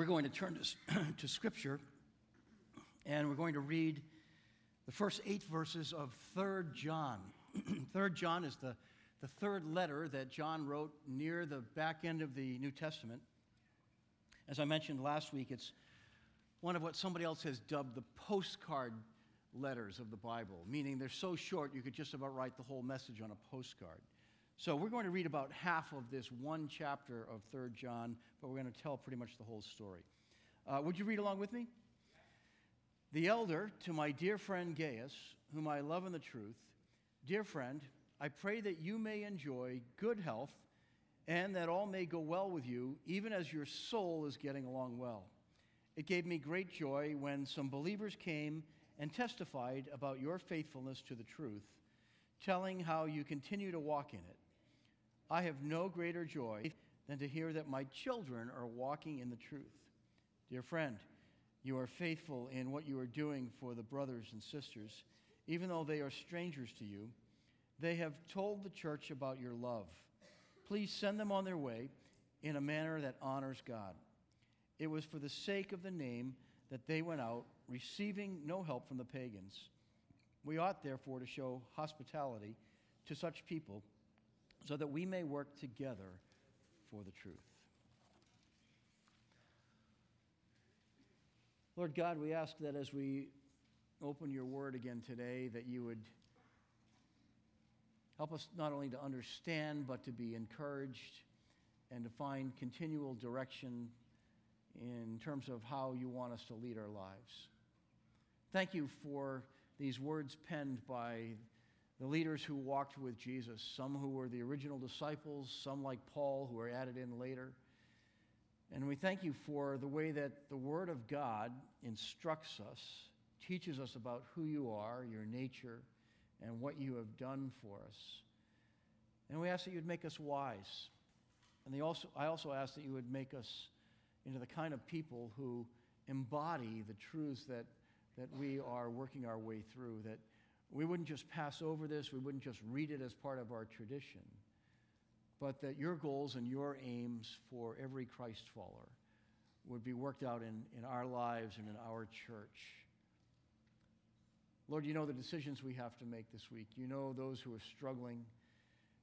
We're going to turn to, to Scripture and we're going to read the first eight verses of 3rd John. 3rd John is the, the third letter that John wrote near the back end of the New Testament. As I mentioned last week, it's one of what somebody else has dubbed the postcard letters of the Bible, meaning they're so short you could just about write the whole message on a postcard. So we're going to read about half of this one chapter of 3 John, but we're going to tell pretty much the whole story. Uh, would you read along with me? The elder to my dear friend Gaius, whom I love in the truth, dear friend, I pray that you may enjoy good health and that all may go well with you, even as your soul is getting along well. It gave me great joy when some believers came and testified about your faithfulness to the truth, telling how you continue to walk in it. I have no greater joy than to hear that my children are walking in the truth. Dear friend, you are faithful in what you are doing for the brothers and sisters, even though they are strangers to you. They have told the church about your love. Please send them on their way in a manner that honors God. It was for the sake of the name that they went out, receiving no help from the pagans. We ought, therefore, to show hospitality to such people so that we may work together for the truth. Lord God, we ask that as we open your word again today, that you would help us not only to understand, but to be encouraged and to find continual direction in terms of how you want us to lead our lives. Thank you for these words penned by the leaders who walked with Jesus, some who were the original disciples, some like Paul who were added in later. And we thank you for the way that the Word of God instructs us, teaches us about who you are, your nature, and what you have done for us. And we ask that you would make us wise. And also, I also ask that you would make us into the kind of people who embody the truths that, that we are working our way through, that we wouldn't just pass over this, we wouldn't just read it as part of our tradition, but that your goals and your aims for every Christ follower would be worked out in, in our lives and in our church. Lord, you know the decisions we have to make this week. You know those who are struggling.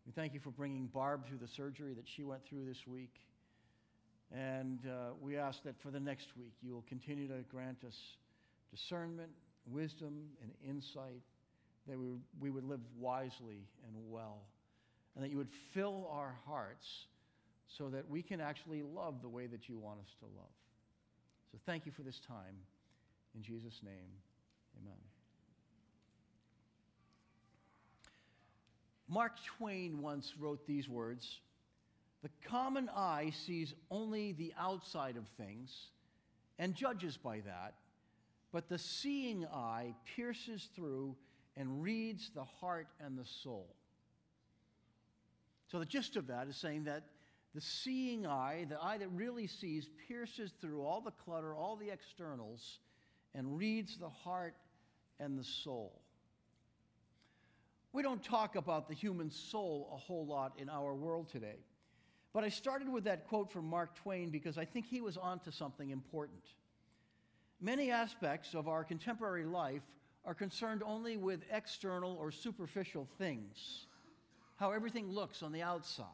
We thank you for bringing Barb through the surgery that she went through this week. And uh, we ask that for the next week, you will continue to grant us discernment, wisdom, and insight that we, we would live wisely and well, and that you would fill our hearts so that we can actually love the way that you want us to love. So thank you for this time. In Jesus' name, amen. Mark Twain once wrote these words The common eye sees only the outside of things and judges by that, but the seeing eye pierces through and reads the heart and the soul. So, the gist of that is saying that the seeing eye, the eye that really sees, pierces through all the clutter, all the externals, and reads the heart and the soul. We don't talk about the human soul a whole lot in our world today. But I started with that quote from Mark Twain because I think he was onto something important. Many aspects of our contemporary life are concerned only with external or superficial things, how everything looks on the outside.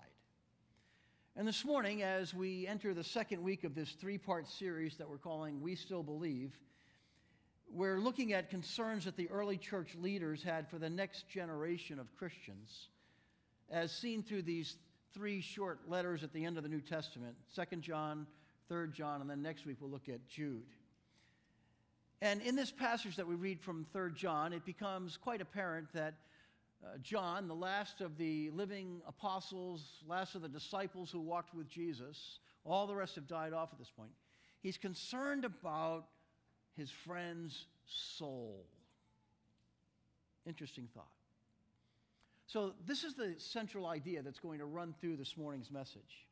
And this morning, as we enter the second week of this three part series that we're calling We Still Believe, we're looking at concerns that the early church leaders had for the next generation of Christians, as seen through these three short letters at the end of the New Testament 2 John, 3 John, and then next week we'll look at Jude. And in this passage that we read from 3 John, it becomes quite apparent that uh, John, the last of the living apostles, last of the disciples who walked with Jesus, all the rest have died off at this point. He's concerned about his friend's soul. Interesting thought. So, this is the central idea that's going to run through this morning's message.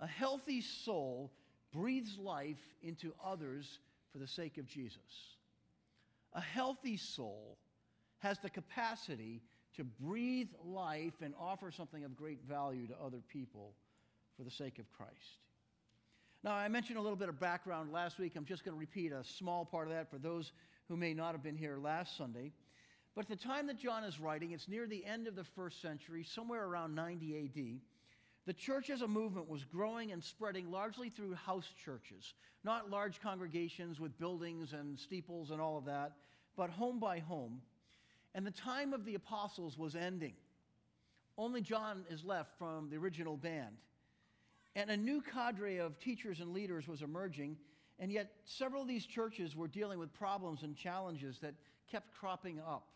A healthy soul breathes life into others for the sake of Jesus. A healthy soul has the capacity to breathe life and offer something of great value to other people for the sake of Christ. Now, I mentioned a little bit of background last week. I'm just going to repeat a small part of that for those who may not have been here last Sunday. But at the time that John is writing, it's near the end of the first century, somewhere around 90 AD. The church as a movement was growing and spreading largely through house churches, not large congregations with buildings and steeples and all of that, but home by home. And the time of the apostles was ending. Only John is left from the original band. And a new cadre of teachers and leaders was emerging, and yet several of these churches were dealing with problems and challenges that kept cropping up.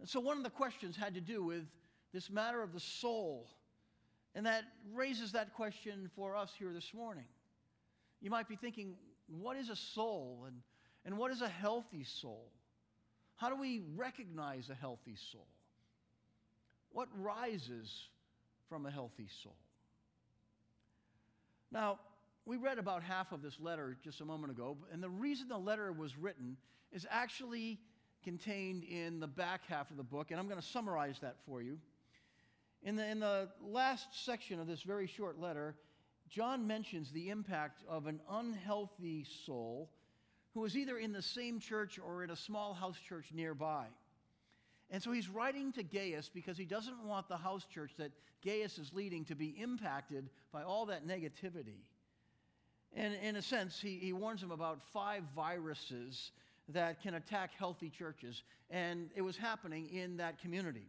And so one of the questions had to do with this matter of the soul. And that raises that question for us here this morning. You might be thinking, what is a soul and, and what is a healthy soul? How do we recognize a healthy soul? What rises from a healthy soul? Now, we read about half of this letter just a moment ago, and the reason the letter was written is actually contained in the back half of the book, and I'm going to summarize that for you. In the, in the last section of this very short letter, John mentions the impact of an unhealthy soul who was either in the same church or in a small house church nearby. And so he's writing to Gaius because he doesn't want the house church that Gaius is leading to be impacted by all that negativity. And in a sense, he, he warns him about five viruses that can attack healthy churches. And it was happening in that community.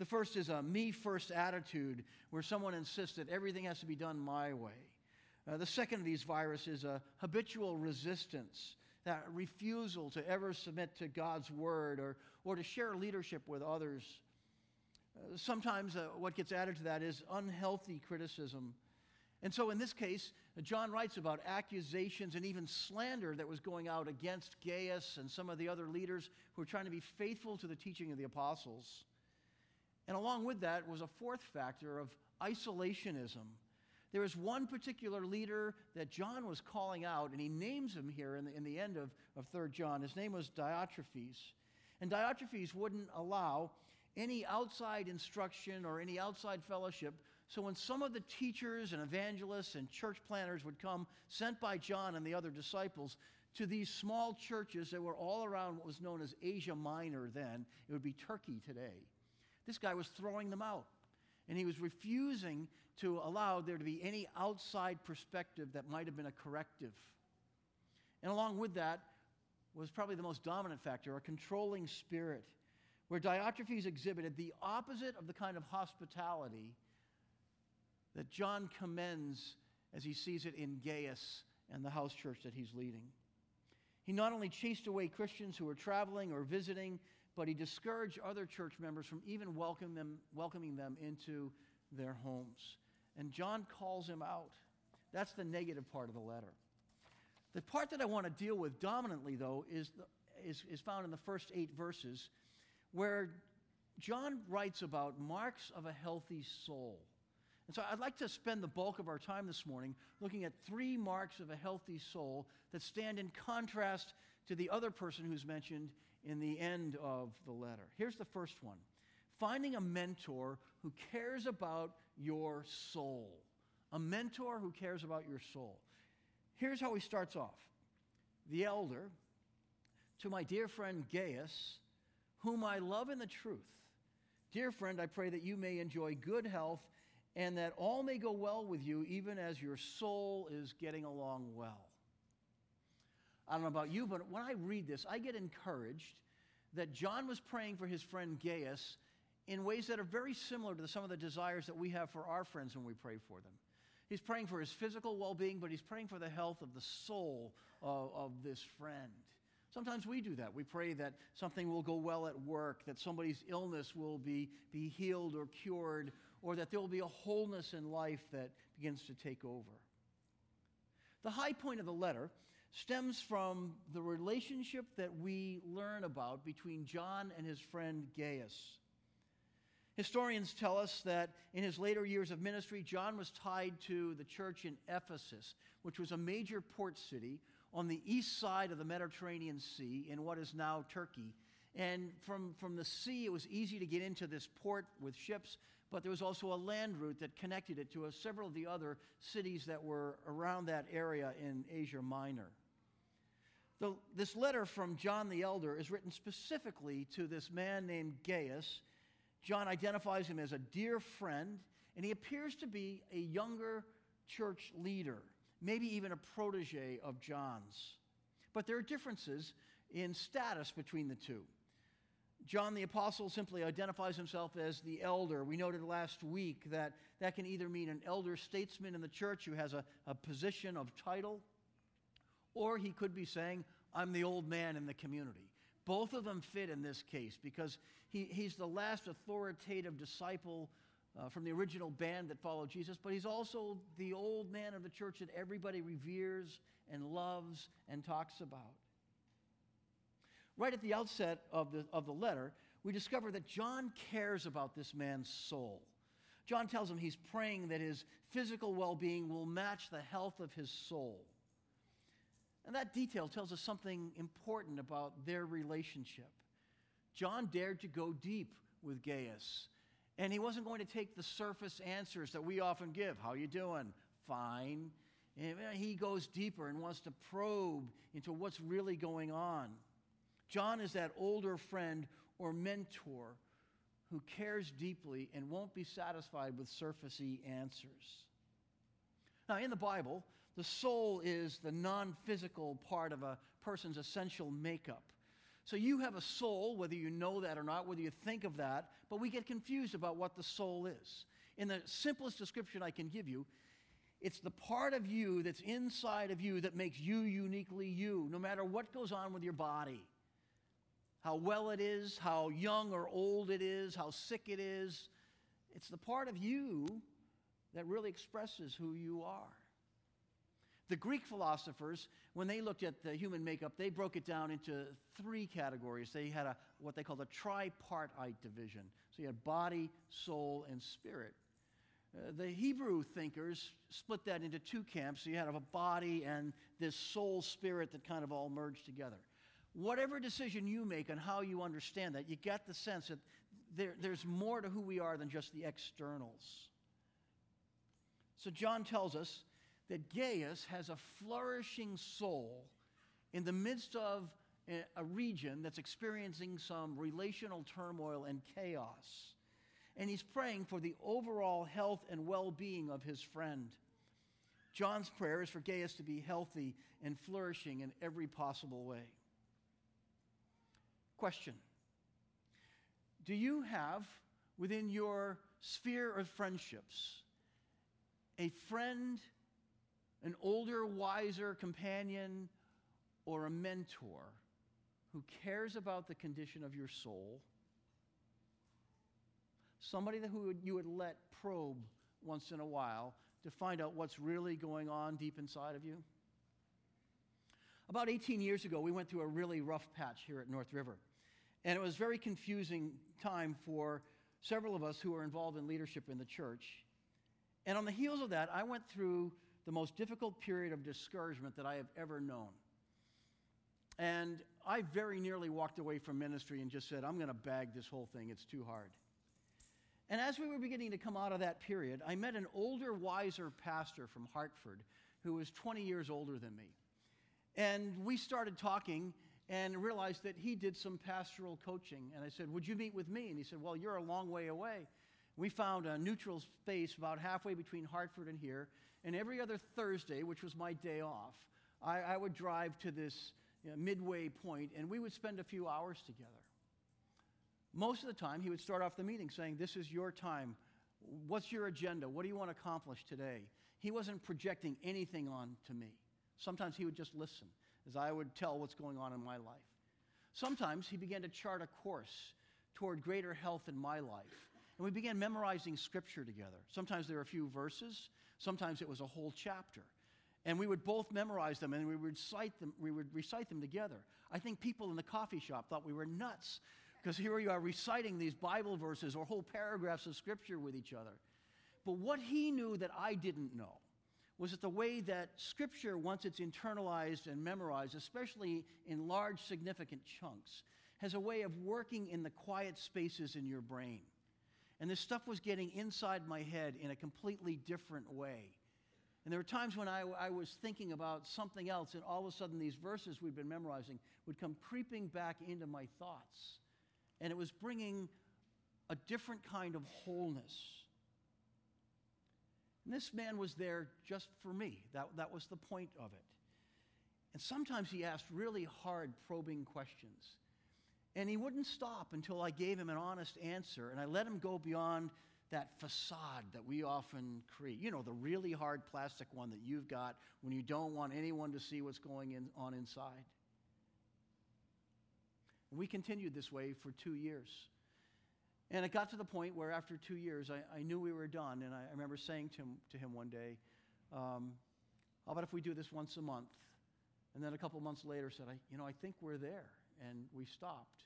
The first is a me first attitude, where someone insists that everything has to be done my way. Uh, the second of these viruses is a habitual resistance, that refusal to ever submit to God's word or, or to share leadership with others. Uh, sometimes uh, what gets added to that is unhealthy criticism and so in this case, John writes about accusations and even slander that was going out against Gaius and some of the other leaders who were trying to be faithful to the teaching of the apostles. And along with that was a fourth factor of isolationism. There was one particular leader that John was calling out, and he names him here in the, in the end of, of 3 John. His name was Diotrephes. And Diotrephes wouldn't allow any outside instruction or any outside fellowship so when some of the teachers and evangelists and church planters would come, sent by John and the other disciples, to these small churches that were all around what was known as Asia Minor then, it would be Turkey today. This guy was throwing them out. And he was refusing to allow there to be any outside perspective that might have been a corrective. And along with that was probably the most dominant factor a controlling spirit, where Diotrephes exhibited the opposite of the kind of hospitality that John commends as he sees it in Gaius and the house church that he's leading. He not only chased away Christians who were traveling or visiting, but he discouraged other church members from even welcoming them, welcoming them into their homes. And John calls him out. That's the negative part of the letter. The part that I want to deal with dominantly, though, is, the, is, is found in the first eight verses, where John writes about marks of a healthy soul. And so I'd like to spend the bulk of our time this morning looking at three marks of a healthy soul that stand in contrast to the other person who's mentioned in the end of the letter. Here's the first one finding a mentor who cares about your soul. A mentor who cares about your soul. Here's how he starts off The elder, to my dear friend Gaius, whom I love in the truth. Dear friend, I pray that you may enjoy good health and that all may go well with you, even as your soul is getting along well. I don't know about you, but when I read this, I get encouraged that John was praying for his friend Gaius in ways that are very similar to some of the desires that we have for our friends when we pray for them. He's praying for his physical well being, but he's praying for the health of the soul of, of this friend. Sometimes we do that. We pray that something will go well at work, that somebody's illness will be, be healed or cured, or that there will be a wholeness in life that begins to take over. The high point of the letter stems from the relationship that we learn about between John and his friend Gaius. Historians tell us that in his later years of ministry, John was tied to the church in Ephesus, which was a major port city on the east side of the Mediterranean Sea in what is now Turkey. And from, from the sea, it was easy to get into this port with ships, but there was also a land route that connected it to a, several of the other cities that were around that area in Asia Minor. The, this letter from John the Elder is written specifically to this man named Gaius. John identifies him as a dear friend, and he appears to be a younger church leader, maybe even a protege of John's. But there are differences in status between the two. John the Apostle simply identifies himself as the elder. We noted last week that that can either mean an elder statesman in the church who has a, a position of title, or he could be saying, I'm the old man in the community. Both of them fit in this case because he, he's the last authoritative disciple uh, from the original band that followed Jesus, but he's also the old man of the church that everybody reveres and loves and talks about. Right at the outset of the, of the letter, we discover that John cares about this man's soul. John tells him he's praying that his physical well being will match the health of his soul. And that detail tells us something important about their relationship. John dared to go deep with Gaius, and he wasn't going to take the surface answers that we often give. How you doing? Fine. And uh, he goes deeper and wants to probe into what's really going on. John is that older friend or mentor who cares deeply and won't be satisfied with surfacey answers. Now, in the Bible, the soul is the non physical part of a person's essential makeup. So you have a soul, whether you know that or not, whether you think of that, but we get confused about what the soul is. In the simplest description I can give you, it's the part of you that's inside of you that makes you uniquely you, no matter what goes on with your body. How well it is, how young or old it is, how sick it is. It's the part of you that really expresses who you are. The Greek philosophers, when they looked at the human makeup, they broke it down into three categories. They had a, what they called a tripartite division. So you had body, soul, and spirit. Uh, the Hebrew thinkers split that into two camps. So you had a body and this soul spirit that kind of all merged together. Whatever decision you make on how you understand that, you get the sense that there, there's more to who we are than just the externals. So John tells us that Gaius has a flourishing soul in the midst of a region that's experiencing some relational turmoil and chaos. And he's praying for the overall health and well being of his friend. John's prayer is for Gaius to be healthy and flourishing in every possible way. Question Do you have within your sphere of friendships a friend an older, wiser companion, or a mentor who cares about the condition of your soul, somebody that who you would let probe once in a while to find out what's really going on deep inside of you? About 18 years ago, we went through a really rough patch here at North River. And it was a very confusing time for several of us who were involved in leadership in the church. And on the heels of that, I went through the most difficult period of discouragement that I have ever known. And I very nearly walked away from ministry and just said, I'm going to bag this whole thing. It's too hard. And as we were beginning to come out of that period, I met an older, wiser pastor from Hartford who was 20 years older than me. And we started talking and realized that he did some pastoral coaching. And I said, Would you meet with me? And he said, Well, you're a long way away. We found a neutral space about halfway between Hartford and here. And every other Thursday, which was my day off, I, I would drive to this you know, midway point and we would spend a few hours together. Most of the time, he would start off the meeting saying, This is your time. What's your agenda? What do you want to accomplish today? He wasn't projecting anything on to me. Sometimes he would just listen as I would tell what's going on in my life. Sometimes he began to chart a course toward greater health in my life. And we began memorizing scripture together. Sometimes there were a few verses, sometimes it was a whole chapter. And we would both memorize them and we would recite them, we would recite them together. I think people in the coffee shop thought we were nuts because here you are reciting these Bible verses or whole paragraphs of scripture with each other. But what he knew that I didn't know was that the way that scripture, once it's internalized and memorized, especially in large, significant chunks, has a way of working in the quiet spaces in your brain. And this stuff was getting inside my head in a completely different way. And there were times when I, I, was thinking about something else, and all of a sudden these verses we've been memorizing would come creeping back into my thoughts. And it was bringing a different kind of wholeness. And this man was there just for me. That, that was the point of it. And sometimes he asked really hard, probing questions. And he wouldn't stop until I gave him an honest answer and I let him go beyond that facade that we often create. You know, the really hard plastic one that you've got when you don't want anyone to see what's going in, on inside. And we continued this way for two years. And it got to the point where after two years, I, I knew we were done. And I, I remember saying to him, to him one day, um, How about if we do this once a month? And then a couple months later said, I, You know, I think we're there. And we stopped.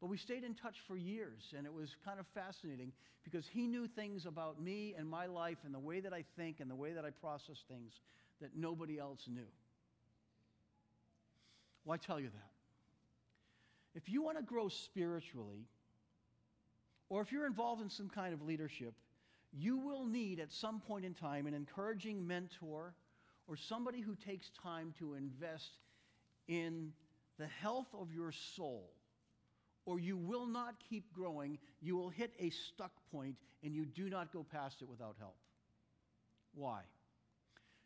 But we stayed in touch for years, and it was kind of fascinating because he knew things about me and my life and the way that I think and the way that I process things that nobody else knew. Why tell you that? If you want to grow spiritually, or if you're involved in some kind of leadership, you will need at some point in time an encouraging mentor or somebody who takes time to invest in the health of your soul, or you will not keep growing. You will hit a stuck point and you do not go past it without help. Why?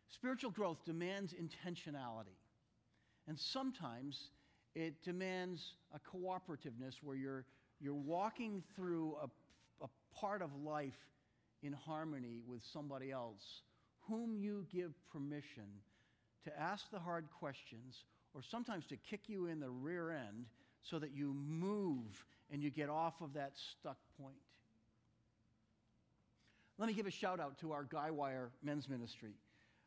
Spiritual growth demands intentionality. And sometimes it demands a cooperativeness where you're, you're walking through a, a part of life in harmony with somebody else whom you give permission to ask the hard questions or sometimes to kick you in the rear end so that you move and you get off of that stuck point. Let me give a shout out to our Guywire men's ministry.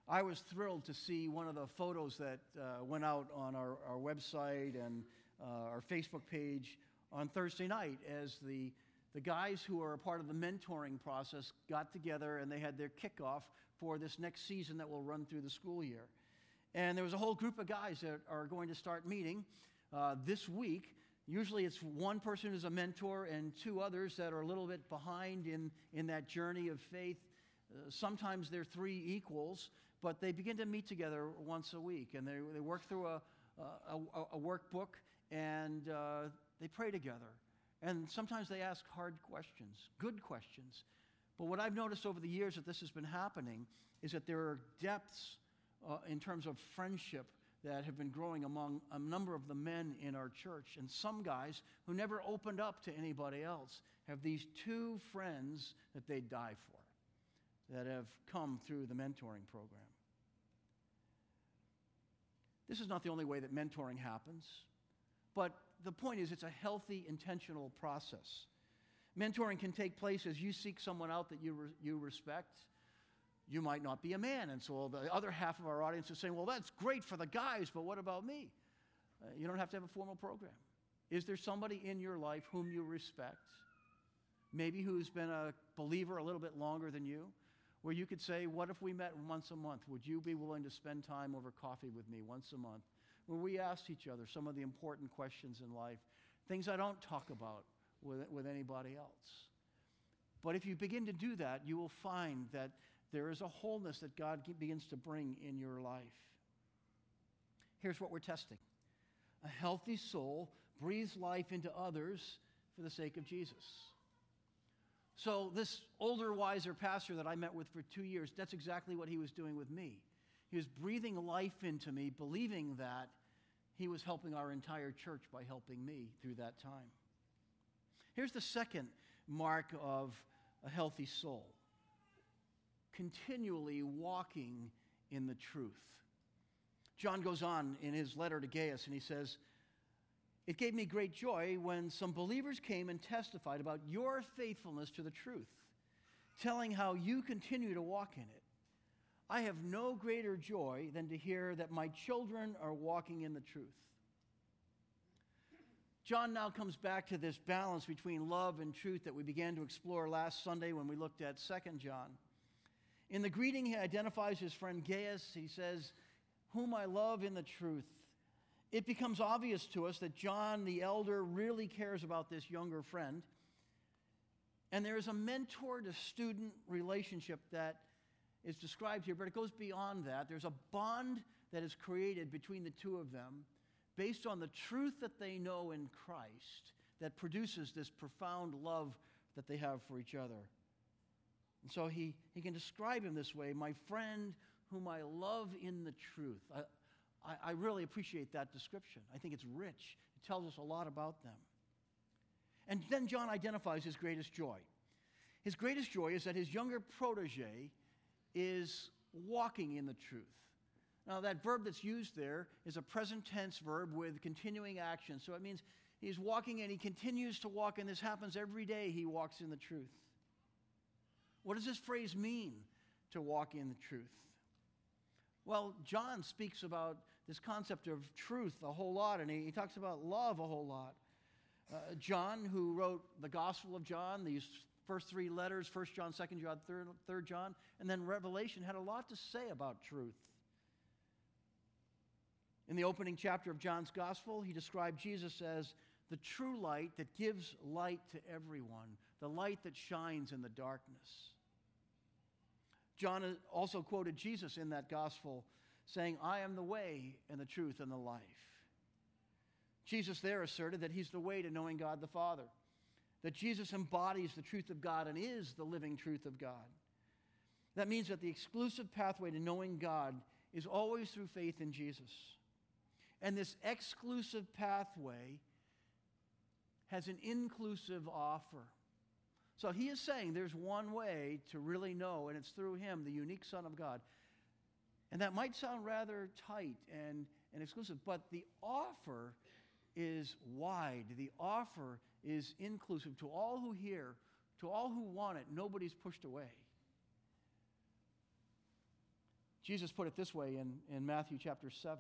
I was thrilled to see one of the photos that uh, went out on our, our website and uh, our Facebook page on Thursday night as the, the guys who are a part of the mentoring process got together and they had their kickoff for this next season that will run through the school year. And there was a whole group of guys that are going to start meeting uh, this week. Usually it's one person who's a mentor and two others that are a little bit behind in, in that journey of faith. Uh, sometimes they're three equals, but they begin to meet together once a week and they, they work through a, a, a workbook and uh, they pray together. And sometimes they ask hard questions, good questions. But what I've noticed over the years that this has been happening is that there are depths uh, in terms of friendship that have been growing among a number of the men in our church. And some guys who never opened up to anybody else have these two friends that they die for that have come through the mentoring program. This is not the only way that mentoring happens, but the point is it's a healthy, intentional process. Mentoring can take place as you seek someone out that you, re- you respect. You might not be a man, and so the other half of our audience is saying, Well, that's great for the guys, but what about me? Uh, you don't have to have a formal program. Is there somebody in your life whom you respect? Maybe who's been a believer a little bit longer than you? where you could say, What if we met once a month? Would you be willing to spend time over coffee with me once a month? Where we ask each other some of the important questions in life, things I don't talk about with, with anybody else. But if you begin to do that, you will find that there is a wholeness that God begins to bring in your life. Here's what we're testing a healthy soul breathes life into others for the sake of Jesus. So, this older, wiser pastor that I met with for two years, that's exactly what he was doing with me. He was breathing life into me, believing that he was helping our entire church by helping me through that time. Here's the second mark of a healthy soul continually walking in the truth. John goes on in his letter to Gaius and he says, it gave me great joy when some believers came and testified about your faithfulness to the truth, telling how you continue to walk in it. I have no greater joy than to hear that my children are walking in the truth. John now comes back to this balance between love and truth that we began to explore last Sunday when we looked at 2 John. In the greeting, he identifies his friend Gaius. He says, Whom I love in the truth. it becomes obvious to us that John the elder really cares about this younger friend. And there is a mentor to student relationship that is described here, but it goes beyond that. There's a bond that is created between the two of them based on the truth that they know in Christ that produces this profound love that they have for each other. And so he, he can describe him this way my friend whom I love in the truth. I, I, I really appreciate that description. I think it's rich, it tells us a lot about them. And then John identifies his greatest joy. His greatest joy is that his younger protege is walking in the truth. Now, that verb that's used there is a present tense verb with continuing action. So it means he's walking and he continues to walk, and this happens every day. He walks in the truth. What does this phrase mean, to walk in the truth? Well, John speaks about this concept of truth a whole lot, and he, he talks about love a whole lot. Uh, John, who wrote the Gospel of John, these first three letters, 1 John, 2 John, 3rd, 3rd John, and then Revelation, had a lot to say about truth. In the opening chapter of John's Gospel, he described Jesus as the true light that gives light to everyone, the light that shines in the darkness. John also quoted Jesus in that Gospel saying, I am the way and the truth and the life. Jesus there asserted that he's the way to knowing God the Father, that Jesus embodies the truth of God and is the living truth of God. That means that the exclusive pathway to knowing God is always through faith in Jesus. And this exclusive pathway has an inclusive offer. So he is saying there's one way to really know, and it's through him, the unique Son of God. And that might sound rather tight and, and exclusive, but the offer is wide. The offer is inclusive to all who hear, to all who want it. Nobody's pushed away. Jesus put it this way in, in Matthew chapter 7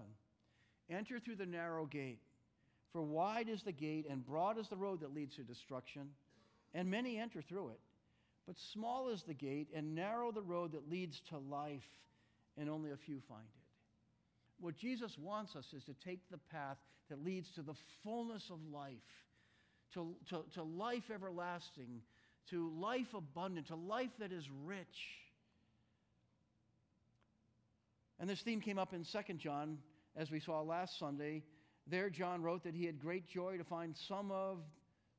Enter through the narrow gate, for wide is the gate and broad is the road that leads to destruction, and many enter through it. But small is the gate and narrow the road that leads to life and only a few find it. What Jesus wants us is to take the path that leads to the fullness of life, to, to, to life everlasting, to life abundant, to life that is rich. And this theme came up in 2 John, as we saw last Sunday. There, John wrote that he had great joy to find some of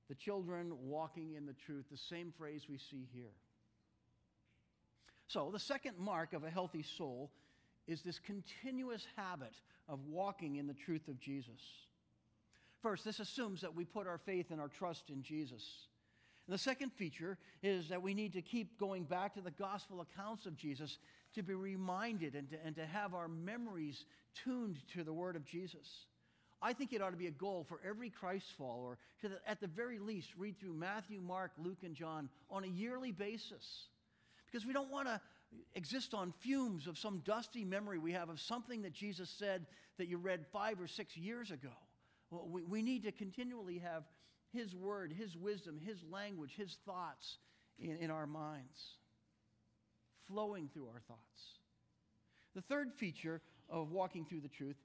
the children walking in the truth, the same phrase we see here. So, the second mark of a healthy soul is this continuous habit of walking in the truth of Jesus. First, this assumes that we put our faith and our trust in Jesus. And the second feature is that we need to keep going back to the gospel accounts of Jesus to be reminded and to, and to have our memories tuned to the word of Jesus. I think it ought to be a goal for every Christ follower to, at the very least, read through Matthew, Mark, Luke, and John on a yearly basis because we don't want to exist on fumes of some dusty memory we have of something that Jesus said that you read five or six years ago. Well, we, we need to continually have His word, His wisdom, His language, His thoughts in, in our minds, flowing through our thoughts. The third feature of walking through the truth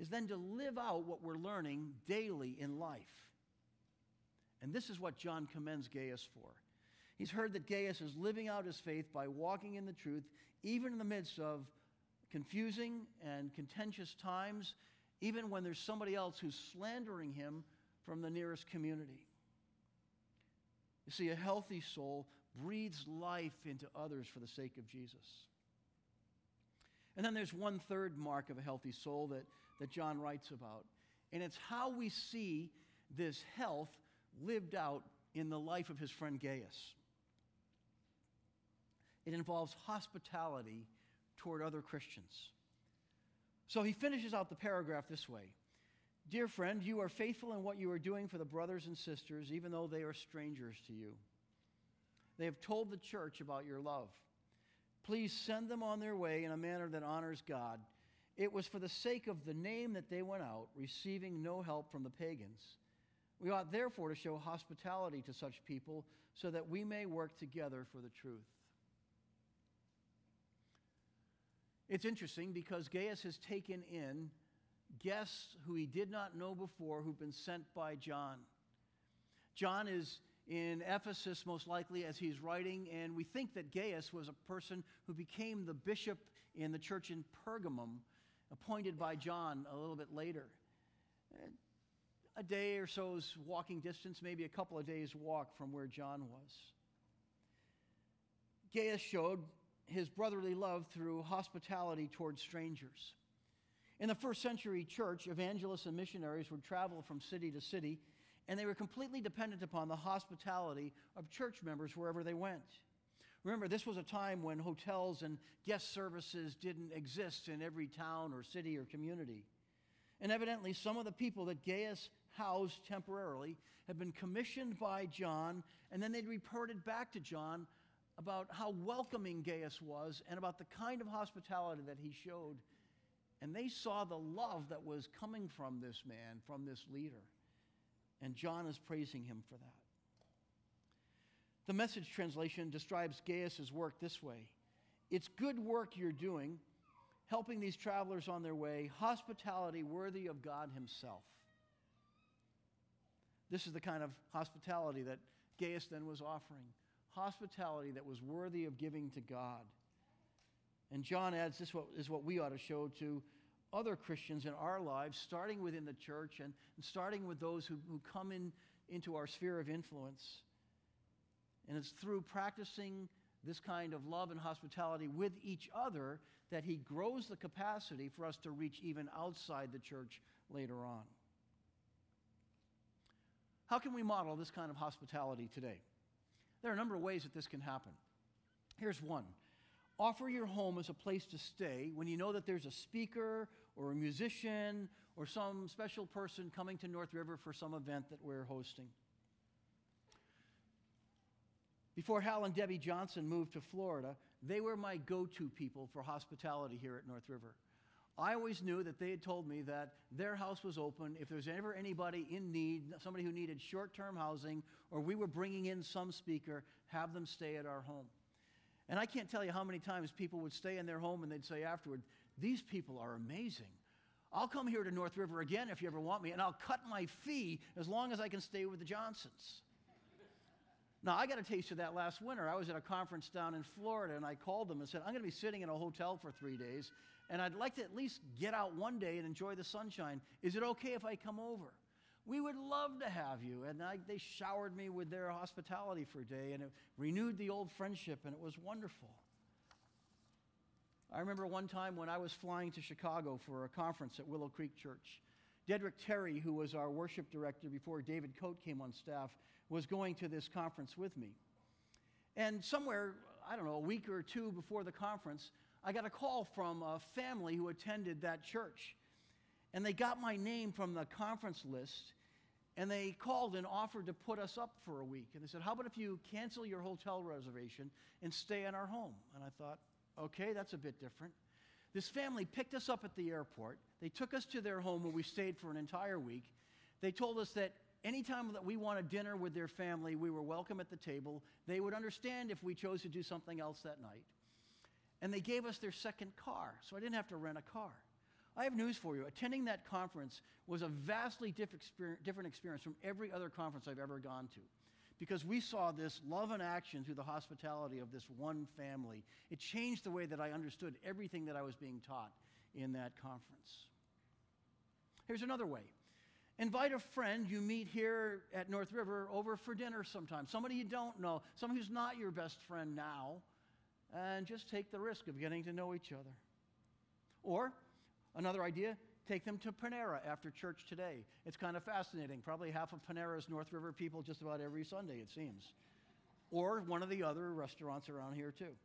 is then to live out what we're learning daily in life. And this is what John commends Gaius for. He's heard that Gaius is living out his faith by walking in the truth, even in the midst of confusing and contentious times, even when there's somebody else who's slandering him from the nearest community. You see, a healthy soul breathes life into others for the sake of Jesus. And then there's one third mark of a healthy soul that, that John writes about, and it's how we see this health lived out in the life of his friend Gaius. It involves hospitality toward other Christians. So he finishes out the paragraph this way Dear friend, you are faithful in what you are doing for the brothers and sisters, even though they are strangers to you. They have told the church about your love. Please send them on their way in a manner that honors God. It was for the sake of the name that they went out, receiving no help from the pagans. We ought therefore to show hospitality to such people so that we may work together for the truth. It's interesting because Gaius has taken in guests who he did not know before who've been sent by John. John is in Ephesus, most likely, as he's writing, and we think that Gaius was a person who became the bishop in the church in Pergamum, appointed by John a little bit later. A day or so's walking distance, maybe a couple of days' walk from where John was. Gaius showed his brotherly love through hospitality towards strangers. In the first century church, evangelists and missionaries would travel from city to city, and they were completely dependent upon the hospitality of church members wherever they went. Remember, this was a time when hotels and guest services didn't exist in every town or city or community. And evidently, some of the people that Gaius housed temporarily had been commissioned by John, and then they'd reported back to John about how welcoming Gaius was and about the kind of hospitality that he showed. And they saw the love that was coming from this man, from this leader. And John is praising him for that. The message translation describes Gaius' work this way It's good work you're doing, helping these travelers on their way, hospitality worthy of God Himself. This is the kind of hospitality that Gaius then was offering hospitality that was worthy of giving to God. And John adds this is what we ought to show to other Christians in our lives, starting within the church and, starting with those who, who come in, into our sphere of influence. And it's through practicing this kind of love and hospitality with each other that he grows the capacity for us to reach even outside the church later on. How can we model this kind of hospitality today? There are a number of ways that this can happen. Here's one offer your home as a place to stay when you know that there's a speaker or a musician or some special person coming to North River for some event that we're hosting. Before Hal and Debbie Johnson moved to Florida, they were my go to people for hospitality here at North River. I always knew that they had told me that their house was open if there's ever anybody in need, somebody who needed short term housing, or we were bringing in some speaker, have them stay at our home. And I can't tell you how many times people would stay in their home and they'd say afterward, These people are amazing. I'll come here to North River again if you ever want me, and I'll cut my fee as long as I can stay with the Johnsons. Now, I got a taste of that last winter. I was at a conference down in Florida, and I called them and said, I'm going to be sitting in a hotel for three days, and I'd like to at least get out one day and enjoy the sunshine. Is it okay if I come over? We would love to have you. And I, they showered me with their hospitality for a day, and it renewed the old friendship, and it was wonderful. I remember one time when I was flying to Chicago for a conference at Willow Creek Church. Dedrick Terry, who was our worship director before David Coate came on staff, was going to this conference with me. And somewhere, I don't know, a week or two before the conference, I got a call from a family who attended that church. And they got my name from the conference list, and they called and offered to put us up for a week. And they said, How about if you cancel your hotel reservation and stay in our home? And I thought, Okay, that's a bit different. This family picked us up at the airport. They took us to their home where we stayed for an entire week. They told us that anytime that we wanted dinner with their family, we were welcome at the table. They would understand if we chose to do something else that night and they gave us their second car, so I didn't have to rent a car. I have news for you. Attending that conference was a vastly different experience from every other conference I've ever gone to because we saw this love and action through the hospitality of this one family. It changed the way that I understood everything that I was being taught in that conference. Here's another way invite a friend you meet here at North River over for dinner sometime, somebody you don't know, someone who's not your best friend now and just take the risk of getting to know each other. Or, another idea, take them to Panera after church today. It's kind of fascinating. Probably half of Panera's North River people just about every Sunday, it seems. Or one of the other restaurants around here, too.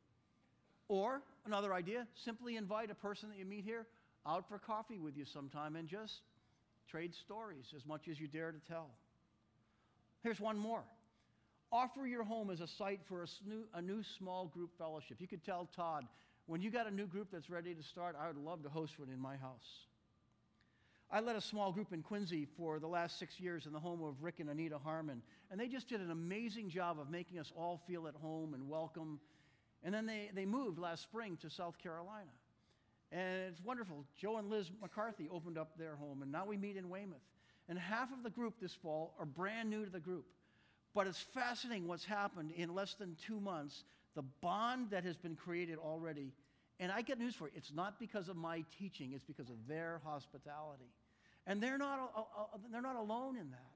Or, another idea, simply invite a person that you meet here out for coffee with you sometime and just trade stories as much as you dare to tell. Here's one more Offer your home as a site for a, new, a new small group fellowship. You could tell Todd, when you got a new group that's ready to start, I would love to host one in my house. I led a small group in Quincy for the last six years in the home of Rick and Anita Harmon, and they just did an amazing job of making us all feel at home and welcome. And then they, they moved last spring to South Carolina. And it's wonderful. Joe and Liz McCarthy opened up their home, and now we meet in Weymouth. And half of the group this fall are brand new to the group. But it's fascinating what's happened in less than two months, the bond that has been created already. And I get news for you it's not because of my teaching, it's because of their hospitality. And they're not, they're not alone in that.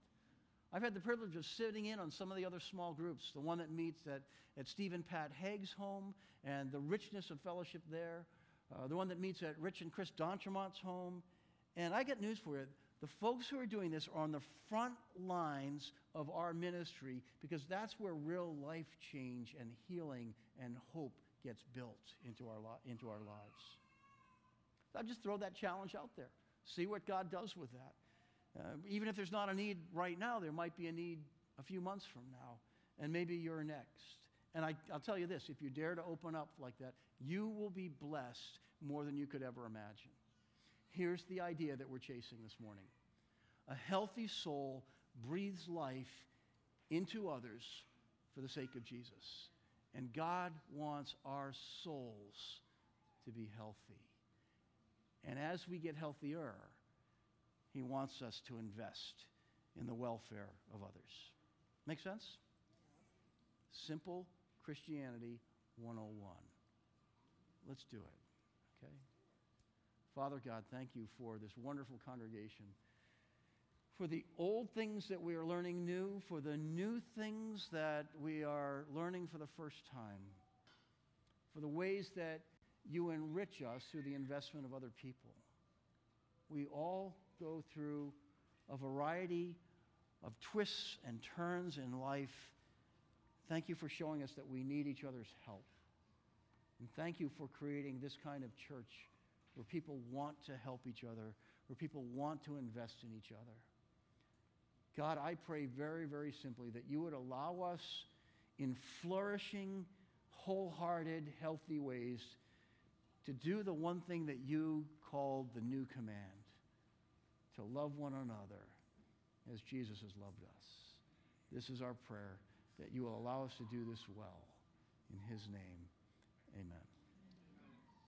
I've had the privilege of sitting in on some of the other small groups, the one that meets at, at Stephen Pat Haig's home and the richness of fellowship there, uh, the one that meets at Rich and Chris Dontremont's home. And I get news for you. The folks who are doing this are on the front lines of our ministry because that's where real life change and healing and hope gets built into our, lo- into our lives. I'll just throw that challenge out there. See what God does with that. Uh, even if there's not a need right now, there might be a need a few months from now, and maybe you're next. And I, will tell you this if you dare to open up like that, you will be blessed more than you could ever imagine. Here's the idea that we're chasing this morning a healthy soul breathes life into others for the sake of Jesus. And God wants our souls to be healthy. And as we get healthier, He wants us to invest in the welfare of others. Make sense? Simple Christianity 101. Let's do it, okay? Father God, thank you for this wonderful congregation, for the old things that we are learning new, for the new things that we are learning for the first time, for the ways that you enrich us through the investment of other people. We all go through a variety of twists and turns in life. Thank you for showing us that we need each other's help. And thank you for creating this kind of church where people want to help each other, where people want to invest in each other. God, I pray very, very simply that you would allow us in flourishing, wholehearted, healthy ways to do the one thing that you called the new command to love one another as Jesus has loved us. This is our prayer that you will allow us to do this well. In his name, amen.